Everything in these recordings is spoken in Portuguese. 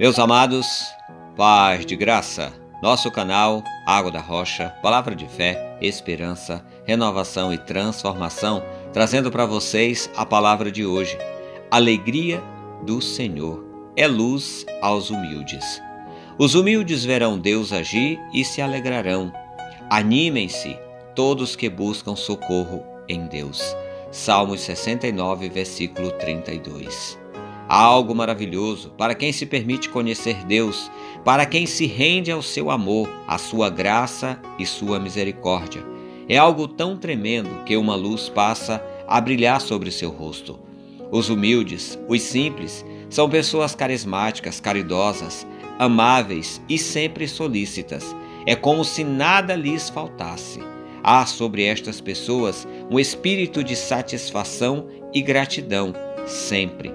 Meus amados, paz de graça. Nosso canal Água da Rocha, palavra de fé, esperança, renovação e transformação, trazendo para vocês a palavra de hoje. Alegria do Senhor é luz aos humildes. Os humildes verão Deus agir e se alegrarão. Animem-se todos que buscam socorro em Deus. Salmos 69, versículo 32. Algo maravilhoso para quem se permite conhecer Deus, para quem se rende ao seu amor, à sua graça e sua misericórdia. É algo tão tremendo que uma luz passa a brilhar sobre seu rosto. Os humildes, os simples, são pessoas carismáticas, caridosas, amáveis e sempre solícitas. É como se nada lhes faltasse. Há sobre estas pessoas um espírito de satisfação e gratidão, sempre.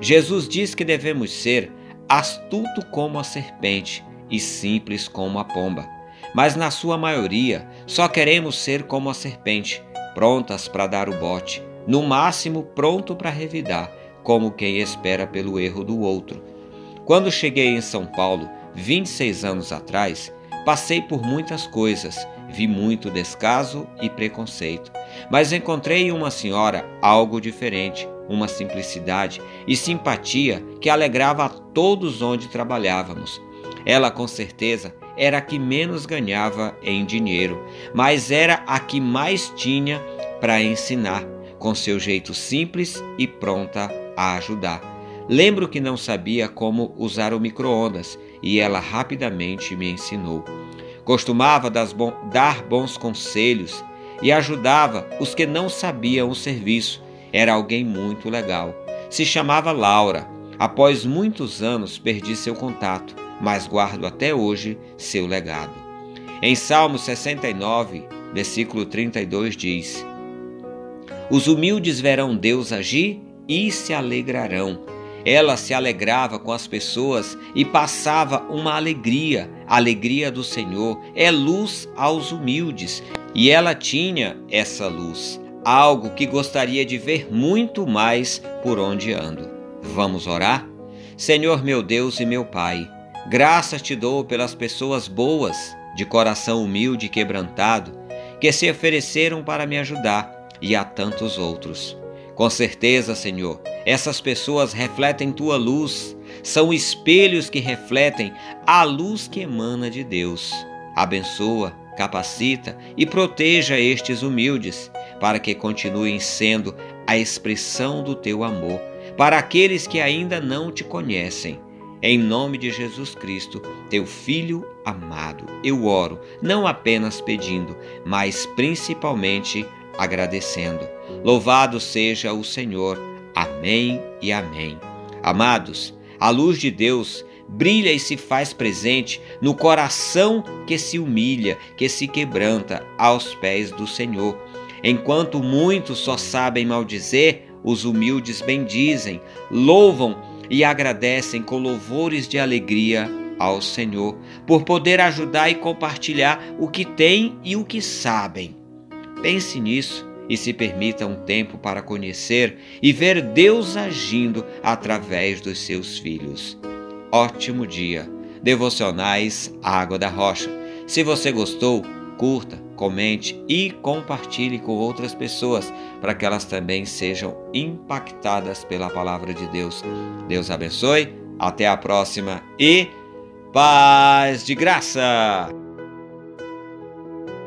Jesus diz que devemos ser astuto como a serpente e simples como a pomba. Mas na sua maioria, só queremos ser como a serpente, prontas para dar o bote, no máximo pronto para revidar, como quem espera pelo erro do outro. Quando cheguei em São Paulo, 26 anos atrás, passei por muitas coisas, vi muito descaso e preconceito, mas encontrei em uma senhora algo diferente, uma simplicidade e simpatia que alegrava a todos onde trabalhávamos. Ela, com certeza, era a que menos ganhava em dinheiro, mas era a que mais tinha para ensinar, com seu jeito simples e pronta a ajudar. Lembro que não sabia como usar o micro-ondas e ela rapidamente me ensinou. Costumava dar bons conselhos e ajudava os que não sabiam o serviço era alguém muito legal. Se chamava Laura. Após muitos anos perdi seu contato, mas guardo até hoje seu legado. Em Salmo 69, versículo 32 diz: Os humildes verão Deus agir e se alegrarão. Ela se alegrava com as pessoas e passava uma alegria. A alegria do Senhor é luz aos humildes, e ela tinha essa luz algo que gostaria de ver muito mais por onde ando. Vamos orar? Senhor meu Deus e meu Pai, graças te dou pelas pessoas boas, de coração humilde e quebrantado, que se ofereceram para me ajudar e a tantos outros. Com certeza, Senhor, essas pessoas refletem tua luz, são espelhos que refletem a luz que emana de Deus. Abençoa, capacita e proteja estes humildes para que continuem sendo a expressão do teu amor para aqueles que ainda não te conhecem. Em nome de Jesus Cristo, teu Filho amado, eu oro, não apenas pedindo, mas principalmente agradecendo. Louvado seja o Senhor. Amém e amém. Amados, a luz de Deus brilha e se faz presente no coração que se humilha, que se quebranta aos pés do Senhor. Enquanto muitos só sabem maldizer, os humildes bendizem, louvam e agradecem com louvores de alegria ao Senhor, por poder ajudar e compartilhar o que têm e o que sabem. Pense nisso e se permita um tempo para conhecer e ver Deus agindo através dos seus filhos. Ótimo dia! Devocionais Água da Rocha. Se você gostou, curta, comente e compartilhe com outras pessoas para que elas também sejam impactadas pela palavra de Deus. Deus abençoe, até a próxima e paz de graça!